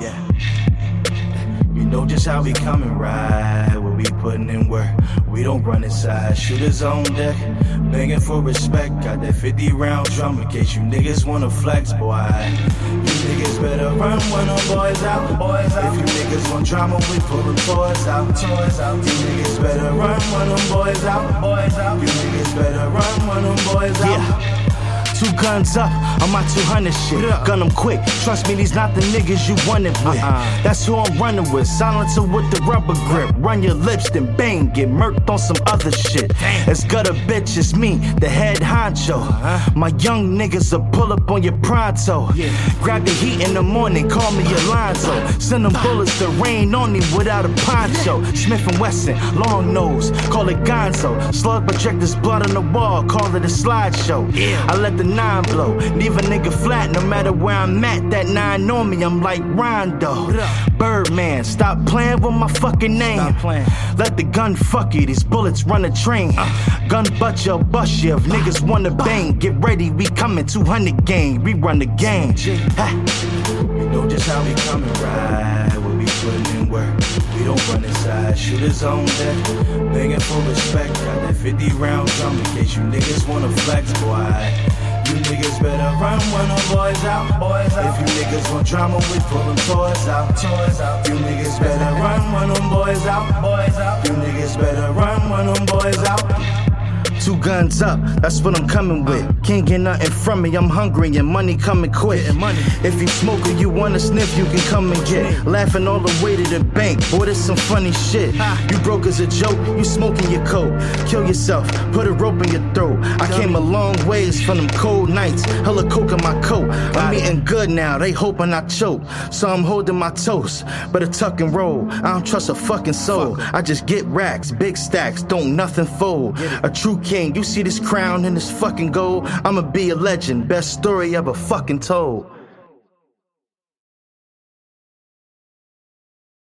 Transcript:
Yeah. You know just how we coming right, where we putting in work. We don't run inside, shooters on deck, begging for respect. Got that 50 round drum in case you niggas wanna flex, boy. You niggas better run when them boys out, boys out. If you niggas want drama, we pull the toys out, toys out. You niggas better run when them boys out, boys out. You niggas better run when them boys out. Yeah. Two guns up on my 200 shit. Gun them quick. Trust me, these not the niggas you wanted with. Uh-uh. That's who I'm running with. Silencer with the rubber grip. Run your lips, then bang. Get murked on some other shit. It's gutter bitch, it's me, the head honcho. Uh-huh. My young niggas will pull up on your pronto. Grab the heat in the morning, call me Alonzo. Send them bullets to rain on him without a poncho. Smith and Wesson, long nose, call it Gonzo. Slug projectors, blood on the wall, call it a slideshow. I let the nine blow, leave a nigga flat no matter where I'm at. That nine on me, I'm like Rondo. Birdman, stop playing with my fucking name. Stop playing. Let the gun fuck you, these bullets run a train. Uh. Gun butt your bust you if niggas wanna uh. bang. Get ready, we coming 200 gang, we run the game. You know just how we coming right, where we putting in work. We don't run inside, shooters on deck, begging for respect. Got that 50 round drum in case you niggas wanna flex, boy. You niggas better run when them boys out, boys out. If you niggas want drama, we pull them toys out, toys out. You niggas better run when them boys out, boys out. You niggas better run when them boys out. Two guns up, that's what I'm coming with. Can't get nothing from me, I'm hungry and money coming quick. If you smoke or you wanna sniff, you can come and get. Laughing all the way to the bank, boy, this some funny shit. You broke as a joke, you smoking your coat. Kill yourself, put a rope in your throat. I came a long ways from them cold nights, hella coke in my coat. I'm eating good now, they hoping I choke. So I'm holding my toast, better tuck and roll. I don't trust a fucking soul. I just get racks, big stacks, don't nothing fold. A true king, you see this crown and this fucking gold? I'ma be a legend, best story ever fucking told.